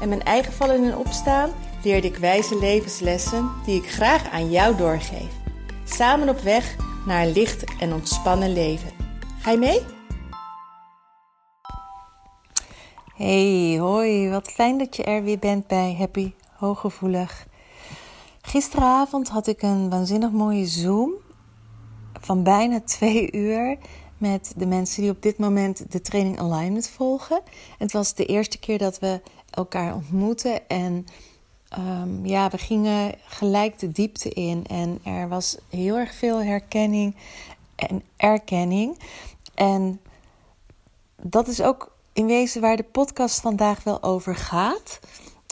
en mijn eigen vallen en opstaan leerde ik wijze levenslessen die ik graag aan jou doorgeef. Samen op weg naar een licht en ontspannen leven. Ga je mee? Hey, hoi, wat fijn dat je er weer bent bij Happy Hooggevoelig. Gisteravond had ik een waanzinnig mooie Zoom van bijna twee uur met de mensen die op dit moment de training alignment volgen. Het was de eerste keer dat we elkaar ontmoeten en um, ja, we gingen gelijk de diepte in en er was heel erg veel herkenning en erkenning. En dat is ook in wezen waar de podcast vandaag wel over gaat.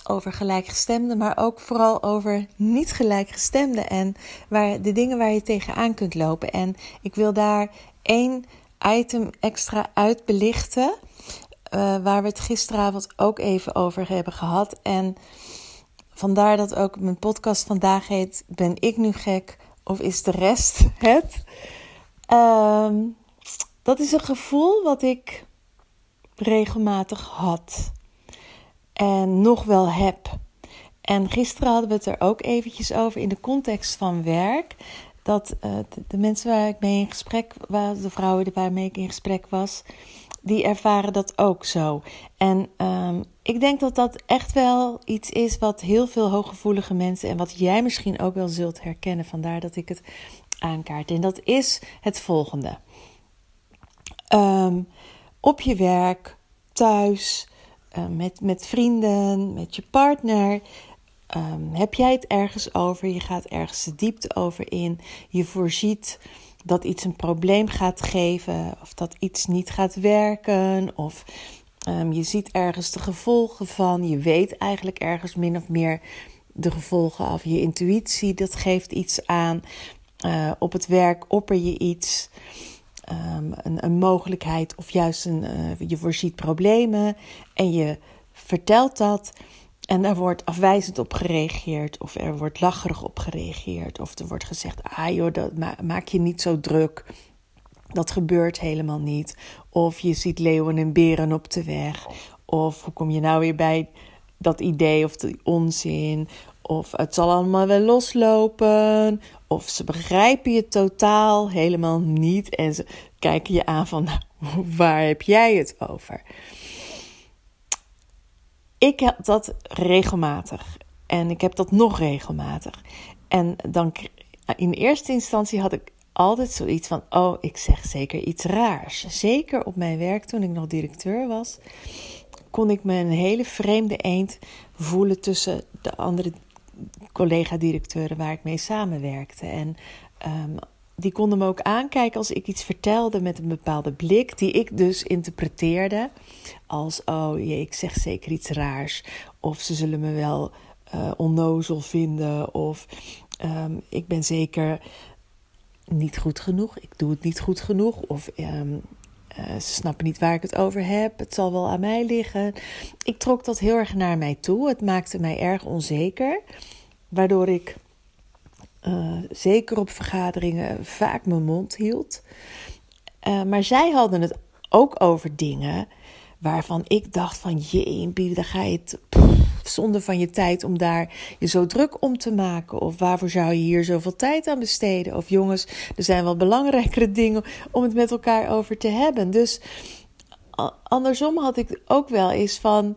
Over gelijkgestemden, maar ook vooral over niet gelijkgestemden. En waar, de dingen waar je tegenaan kunt lopen. En ik wil daar één item extra uitbelichten. Uh, waar we het gisteravond ook even over hebben gehad. En vandaar dat ook mijn podcast vandaag heet: Ben ik nu gek of is de rest het? Um, dat is een gevoel wat ik regelmatig had. En nog wel heb. En gisteren hadden we het er ook eventjes over in de context van werk. Dat uh, de, mensen waar ik mee in gesprek was, de vrouwen waarmee ik in gesprek was, die ervaren dat ook zo. En um, ik denk dat dat echt wel iets is wat heel veel hooggevoelige mensen en wat jij misschien ook wel zult herkennen. Vandaar dat ik het aankaart. En dat is het volgende. Um, op je werk, thuis, uh, met, met vrienden, met je partner. Um, heb jij het ergens over? Je gaat ergens de diepte over in. Je voorziet dat iets een probleem gaat geven, of dat iets niet gaat werken, of um, je ziet ergens de gevolgen van. Je weet eigenlijk ergens min of meer de gevolgen af. Je intuïtie, dat geeft iets aan. Uh, op het werk opper je iets um, een, een, mogelijkheid of juist een, uh, je voorziet problemen en je vertelt dat. En daar wordt afwijzend op gereageerd, of er wordt lacherig op gereageerd, of er wordt gezegd: ah joh, dat, maak je niet zo druk. Dat gebeurt helemaal niet. Of je ziet leeuwen en beren op de weg. Of hoe kom je nou weer bij dat idee of die onzin? Of het zal allemaal wel loslopen. Of ze begrijpen je totaal helemaal niet. En ze kijken je aan van, waar heb jij het over? Ik heb dat regelmatig. En ik heb dat nog regelmatig. En dan in eerste instantie had ik altijd zoiets van: oh, ik zeg zeker iets raars. Zeker op mijn werk toen ik nog directeur was, kon ik me een hele vreemde eend voelen tussen de andere collega-directeuren waar ik mee samenwerkte. En um, die konden me ook aankijken als ik iets vertelde met een bepaalde blik, die ik dus interpreteerde als: oh jee, ik zeg zeker iets raars. Of ze zullen me wel uh, onnozel vinden. Of um, ik ben zeker niet goed genoeg. Ik doe het niet goed genoeg. Of um, uh, ze snappen niet waar ik het over heb. Het zal wel aan mij liggen. Ik trok dat heel erg naar mij toe. Het maakte mij erg onzeker. Waardoor ik uh, zeker op vergaderingen vaak mijn mond hield. Uh, maar zij hadden het ook over dingen waarvan ik dacht van jee, daar ga je het zonde van je tijd om daar je zo druk om te maken. Of waarvoor zou je hier zoveel tijd aan besteden? Of jongens, er zijn wel belangrijkere dingen om het met elkaar over te hebben. Dus andersom had ik ook wel eens van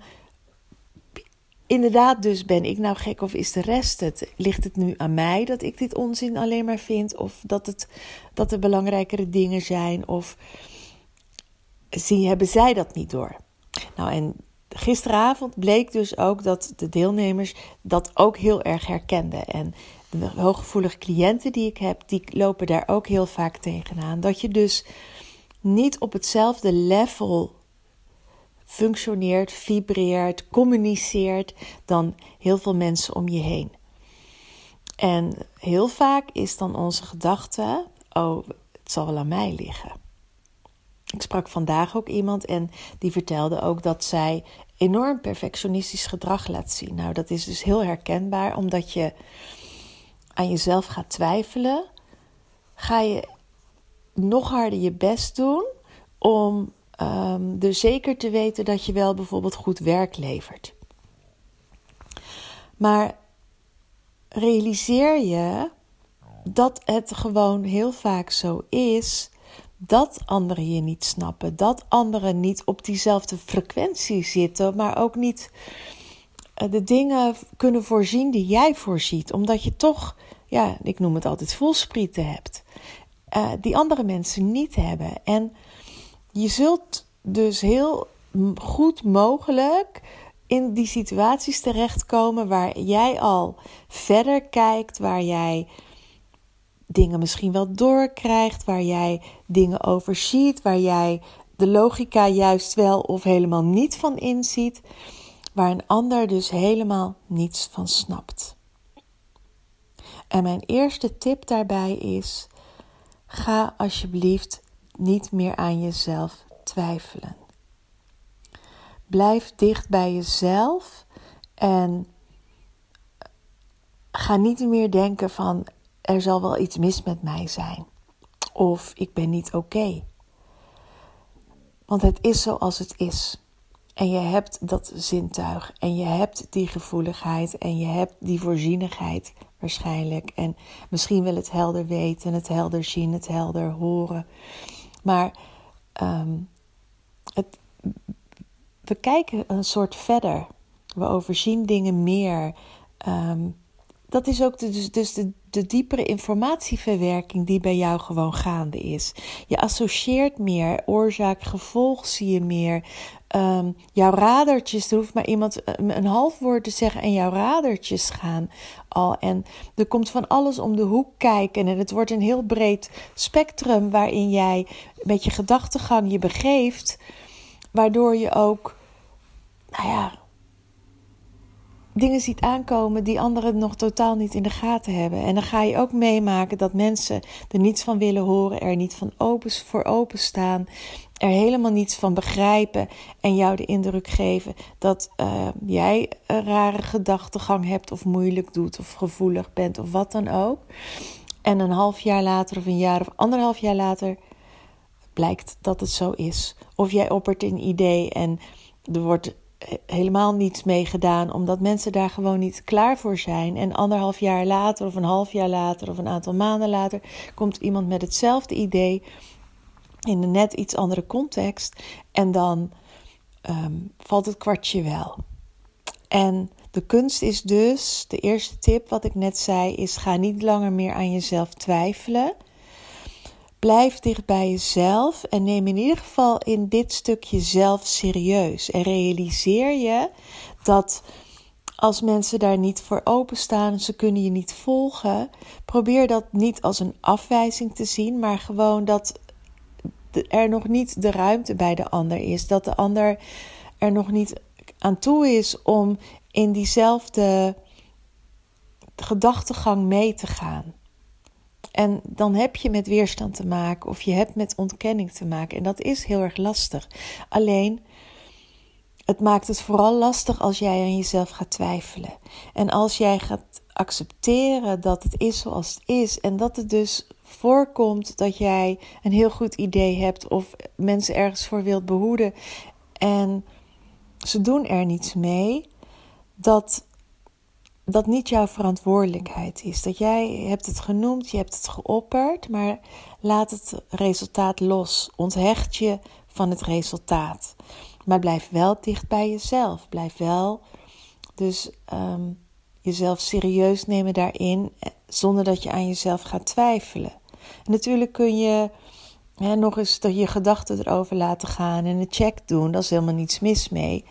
inderdaad, dus ben ik nou gek of is de rest het? Ligt het nu aan mij dat ik dit onzin alleen maar vind? Of dat, het, dat er belangrijkere dingen zijn? Of zie, hebben zij dat niet door? Nou, en gisteravond bleek dus ook dat de deelnemers dat ook heel erg herkenden. En de hooggevoelige cliënten die ik heb, die lopen daar ook heel vaak tegenaan. Dat je dus niet op hetzelfde level functioneert, vibreert, communiceert dan heel veel mensen om je heen. En heel vaak is dan onze gedachte: oh, het zal wel aan mij liggen. Ik sprak vandaag ook iemand en die vertelde ook dat zij enorm perfectionistisch gedrag laat zien. Nou, dat is dus heel herkenbaar, omdat je aan jezelf gaat twijfelen, ga je nog harder je best doen om um, er zeker te weten dat je wel bijvoorbeeld goed werk levert. Maar realiseer je dat het gewoon heel vaak zo is dat anderen je niet snappen, dat anderen niet op diezelfde frequentie zitten, maar ook niet eh, de dingen kunnen voorzien die jij voorziet, omdat je toch, ja, ik noem het altijd voelsprieten hebt, uh, die andere mensen niet hebben. En je zult dus heel goed mogelijk in die situaties terechtkomen waar jij al verder kijkt, waar jij dingen misschien wel doorkrijgt, waar jij dingen overziet, waar jij de logica juist wel of helemaal niet van inziet, waar een ander dus helemaal niets van snapt. En mijn eerste tip daarbij is: ga alsjeblieft niet meer aan jezelf twijfelen. Blijf dicht bij jezelf en ga niet meer denken van er zal wel iets mis met mij zijn of ik ben niet oké. Want het is zoals het is. En je hebt dat zintuig en je hebt die gevoeligheid en je hebt die voorzienigheid waarschijnlijk. En misschien wel het helder weten, het helder zien, het helder horen. Maar ehm, we kijken een soort verder. We overzien dingen meer. Um, dat is ook dus, dus de, de diepere informatieverwerking die bij jou gewoon gaande is. Je associeert meer, oorzaak-gevolg zie je meer. Um, jouw radertjes, er hoeft maar iemand een half woord te zeggen en jouw radertjes gaan al. En er komt van alles om de hoek kijken en het wordt een heel breed spectrum waarin jij met je gedachtegang je begeeft, waardoor je ook, nou ja, dingen ziet aankomen die anderen nog totaal niet in de gaten hebben. En dan ga je ook meemaken dat mensen er niets van willen horen, er niet van open, voor openstaan, er helemaal niets van begrijpen en jou de indruk geven dat uh, jij een rare gedachtegang hebt of moeilijk doet of gevoelig bent of wat dan ook. En een half jaar later of een jaar of anderhalf jaar later blijkt dat het zo is. Of jij oppert een idee en er wordt helemaal niets mee gedaan, omdat mensen daar gewoon niet klaar voor zijn. En anderhalf jaar later, of een half jaar later, of een aantal maanden later, komt iemand met hetzelfde idee in een net iets andere context. En dan ehm, valt het kwartje wel. En de kunst is dus, de eerste tip wat ik net zei, is ga niet langer meer aan jezelf twijfelen. Blijf dicht bij jezelf en neem in ieder geval in dit stukje zelf serieus. En realiseer je dat als mensen daar niet voor openstaan, ze kunnen je niet volgen, probeer dat niet als een afwijzing te zien, maar gewoon dat er nog niet de ruimte bij de ander is. Dat de ander er nog niet aan toe is om in diezelfde gedachtegang mee te gaan. En dan heb je met weerstand te maken of je hebt met ontkenning te maken. En dat is heel erg lastig. Alleen, het maakt het vooral lastig als jij aan jezelf gaat twijfelen. En als jij gaat accepteren dat het is zoals het is. En dat het dus voorkomt dat jij een heel goed idee hebt of mensen ergens voor wilt behoeden. En ze doen er niets mee. Dat dat niet jouw verantwoordelijkheid is. Dat jij hebt het genoemd, je hebt het geopperd, maar laat het resultaat los. Onthecht je van het resultaat. Maar blijf wel dicht bij jezelf. Blijf wel dus um, jezelf serieus nemen daarin, eh, zonder dat je aan jezelf gaat twijfelen. En natuurlijk kun je nog eens je gedachten erover laten gaan en een check doen. Dat is helemaal niets mis mee.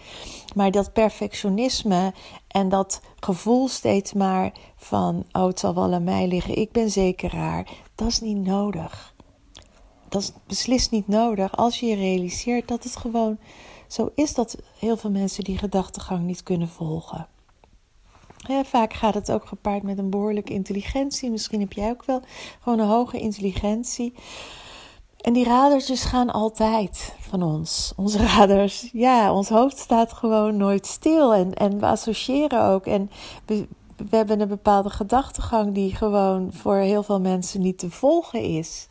Maar dat perfectionisme en dat gevoel steeds maar van: oh, het zal wel aan mij liggen, ik ben zeker raar, dat is niet nodig. Dat is beslist niet nodig als je je realiseert dat het gewoon zo is dat heel veel mensen die gedachtegang niet kunnen volgen. vaak gaat het ook gepaard met een behoorlijke intelligentie. Misschien heb jij ook wel gewoon een hoge intelligentie. En die radertjes gaan altijd van ons. Onze radars, ja, ons hoofd staat gewoon nooit stil. En, en we associëren ook. En we, we hebben een bepaalde gedachtegang die gewoon voor heel veel mensen niet te volgen is.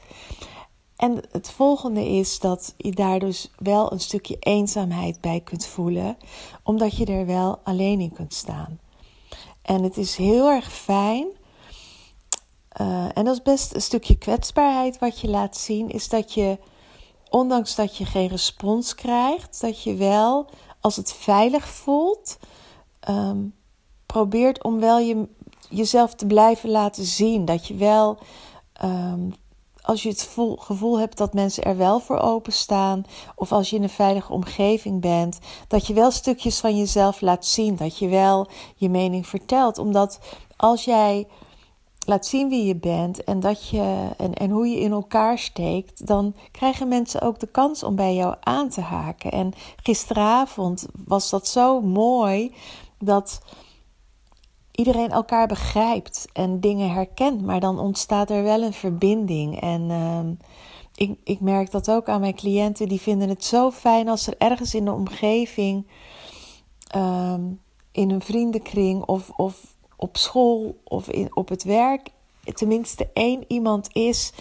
En het volgende is dat je daar dus wel een stukje eenzaamheid bij kunt voelen, omdat je er wel alleen in kunt staan. En het is heel erg fijn, uh, en dat is best een stukje kwetsbaarheid wat je laat zien, is dat je, ondanks dat je geen respons krijgt, dat je wel, als het veilig voelt, um, probeert om wel je, jezelf te blijven laten zien. Dat je wel, um, als je het gevoel hebt dat mensen er wel voor openstaan, of als je in een veilige omgeving bent, dat je wel stukjes van jezelf laat zien. Dat je wel je mening vertelt. Omdat als jij laat zien wie je bent en, dat je, en, en hoe je in elkaar steekt, dan krijgen mensen ook de kans om bij jou aan te haken. En gisteravond was dat zo mooi dat iedereen elkaar begrijpt en dingen herkent, maar dan ontstaat er wel een verbinding. En uh, ik, ik merk dat ook aan mijn cliënten, die vinden het zo fijn als er ergens in de omgeving, uh, in een vriendenkring of, of op school of in, op het werk, tenminste één iemand is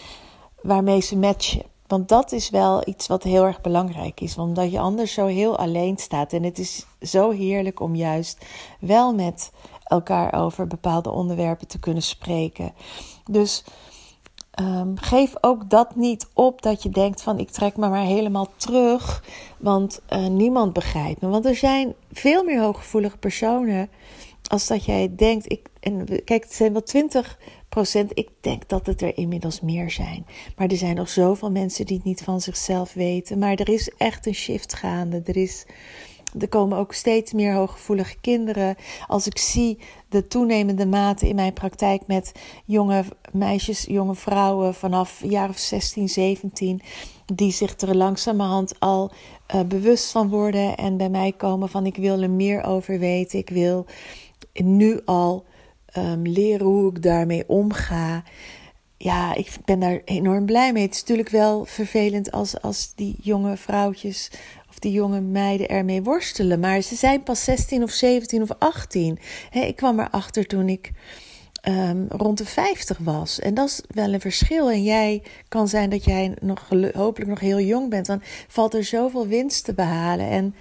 waarmee ze matchen. Want dat is wel iets wat heel erg belangrijk is, omdat je anders zo heel alleen staat. En het is zo heerlijk om juist wel met elkaar over bepaalde onderwerpen te kunnen spreken. Dus um, geef ook dat niet op dat je denkt van ik trek me maar helemaal terug, want uh, niemand begrijpt me. Want er zijn veel meer hooggevoelige personen als dat jij denkt. Ik, en kijk, het zijn wel 20 procent. Ik denk dat het er inmiddels meer zijn. Maar er zijn nog zoveel mensen die het niet van zichzelf weten. Maar er is echt een shift gaande. Er is er komen ook steeds meer hooggevoelige kinderen. Als ik zie de toenemende mate in mijn praktijk met jonge meisjes, jonge vrouwen vanaf jaar of 16, 17, die zich er langzamerhand al uh, bewust van worden en bij mij komen van ik wil er meer over weten. Ik wil nu al um, leren hoe ik daarmee omga. Ja, ik ben daar enorm blij mee. Het is natuurlijk wel vervelend als, als die jonge vrouwtjes of die jonge meiden ermee worstelen. Maar ze zijn pas 16 of 17 of 18. ik kwam erachter toen ik um, rond de 50 was. En dat is wel een verschil. En jij kan zijn dat jij nog hopelijk nog heel jong bent. Dan valt er zoveel winst te behalen. En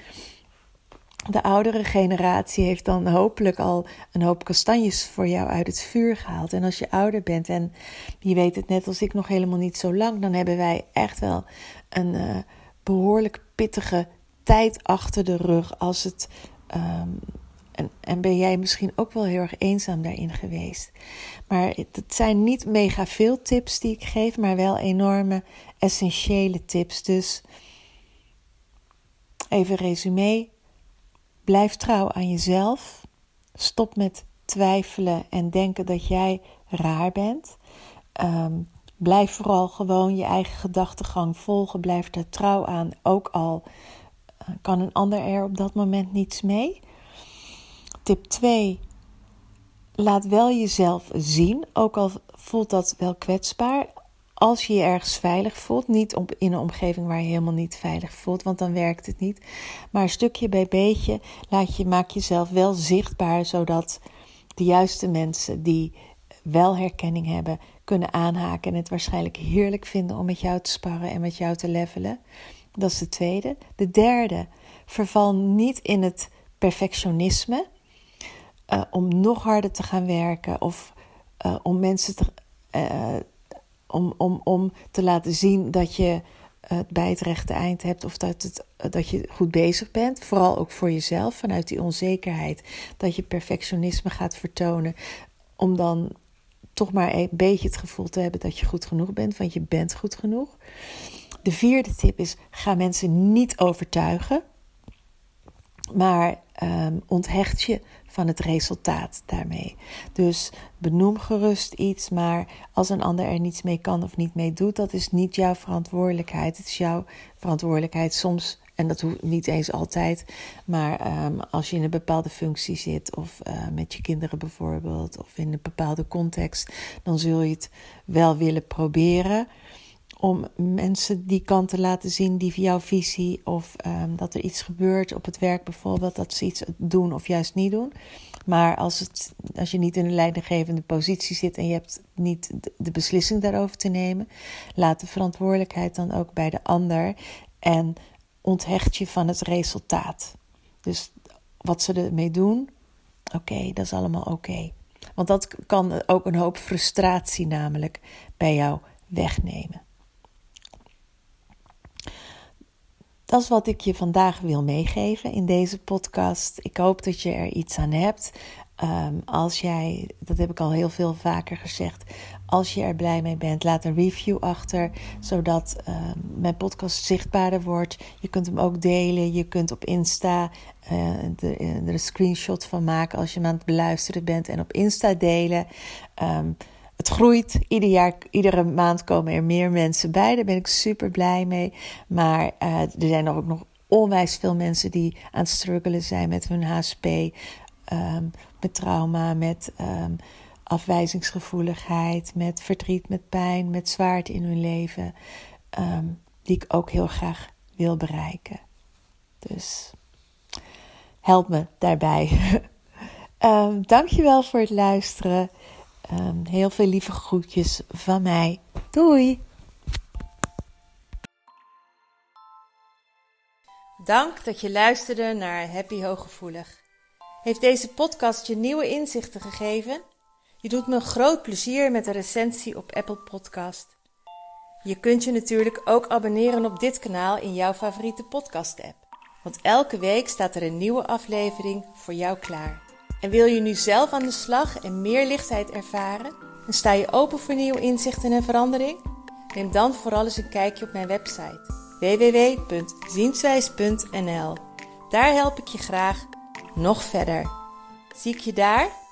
de oudere generatie heeft dan hopelijk al een hoop kastanjes voor jou uit het vuur gehaald. En als je ouder bent en je weet het net als ik nog helemaal niet zo lang, dan hebben wij echt wel een uh, behoorlijk pittige tijd achter de rug als het. Um, en, en ben jij misschien ook wel heel erg eenzaam daarin geweest. Maar het zijn niet mega veel tips die ik geef, maar wel enorme essentiële tips. Dus even resume. Blijf trouw aan jezelf. Stop met twijfelen en denken dat jij raar bent. Um, Blijf vooral gewoon je eigen gedachtegang volgen. Blijf daar trouw aan. Ook al eh, kan een ander er op dat moment niets mee. Tip 2. Laat wel jezelf zien. Ook al voelt dat wel kwetsbaar. Als je je ergens veilig voelt. Niet in een omgeving waar je helemaal niet veilig voelt. Want dan werkt het niet. Maar stukje bij beetje laat je, maak jezelf wel zichtbaar. Zodat de juiste mensen die wel herkenning hebben, kunnen aanhaken en het waarschijnlijk heerlijk vinden om met jou te sparren en met jou te levelen. Dat is de tweede. De derde, verval niet in het perfectionisme uh, om nog harder te gaan werken of uh, om mensen te, uh, om, om, om te laten zien dat je het bij het rechte eind hebt of dat, het, dat je goed bezig bent. Vooral ook voor jezelf, vanuit die onzekerheid dat je perfectionisme gaat vertonen. Om dan toch maar een beetje het gevoel te hebben dat je goed genoeg bent, want je bent goed genoeg. De vierde tip is: ga mensen niet overtuigen, maar um, onthecht je van het resultaat daarmee. Dus benoem gerust iets, maar als een ander er niets mee kan of niet mee doet, dat is niet jouw verantwoordelijkheid. Het is jouw verantwoordelijkheid soms En dat hoeft niet eens altijd. Maar ehm, als je in een bepaalde functie zit, of uh, met je kinderen bijvoorbeeld, of in een bepaalde context, dan zul je het wel willen proberen om mensen die kant te laten zien die jouw visie of um, dat er iets gebeurt op het werk bijvoorbeeld, dat ze iets doen of juist niet doen. Maar als, het, als je niet in een leidinggevende positie zit en je hebt niet de beslissing daarover te nemen, laat de verantwoordelijkheid dan ook bij de ander en onthecht je van het resultaat. Dus wat ze ermee doen, oké, dat is allemaal oké. Want dat kan ook een hoop frustratie namelijk bij jou wegnemen. Dat is wat ik je vandaag wil meegeven in deze podcast. Ik hoop dat je er iets aan hebt. Um, als jij, dat heb ik al heel veel vaker gezegd, als je er blij mee bent, laat een review achter, zodat um, mijn podcast zichtbaarder wordt. Je kunt hem ook delen, je kunt op Insta uh, er een screenshot van maken als je hem aan het beluisteren bent en op Insta delen. Um, het groeit. Ieder jaar, iedere maand komen er meer mensen bij. Daar ben ik super blij mee. Maar uh, er zijn ook nog onwijs veel mensen die aan het struggelen zijn met hun HSP. Ehm, met trauma, met um, afwijzingsgevoeligheid, met verdriet, met pijn, met zwaarte in hun leven. Um, die ik ook heel graag wil bereiken. Dus help me daarbij. um, dankjewel voor het luisteren. Um, heel veel lieve groetjes van mij. Doei! Dank dat je luisterde naar Happy Hooggevoelig. Heeft deze podcast je nieuwe inzichten gegeven? Je doet me een groot plezier met een recensie op Apple Podcast. Je kunt je natuurlijk ook abonneren op dit kanaal in jouw favoriete podcast-app. Want elke week staat er een nieuwe aflevering voor jou klaar. En wil je nu zelf aan de slag en meer lichtheid ervaren? En sta je open voor nieuwe inzichten en verandering? Neem dan vooral eens een kijkje op mijn website www.zienswijs.nl. Daar help ik je graag nog verder. Zie ik je daar?